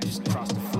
just cross the floor.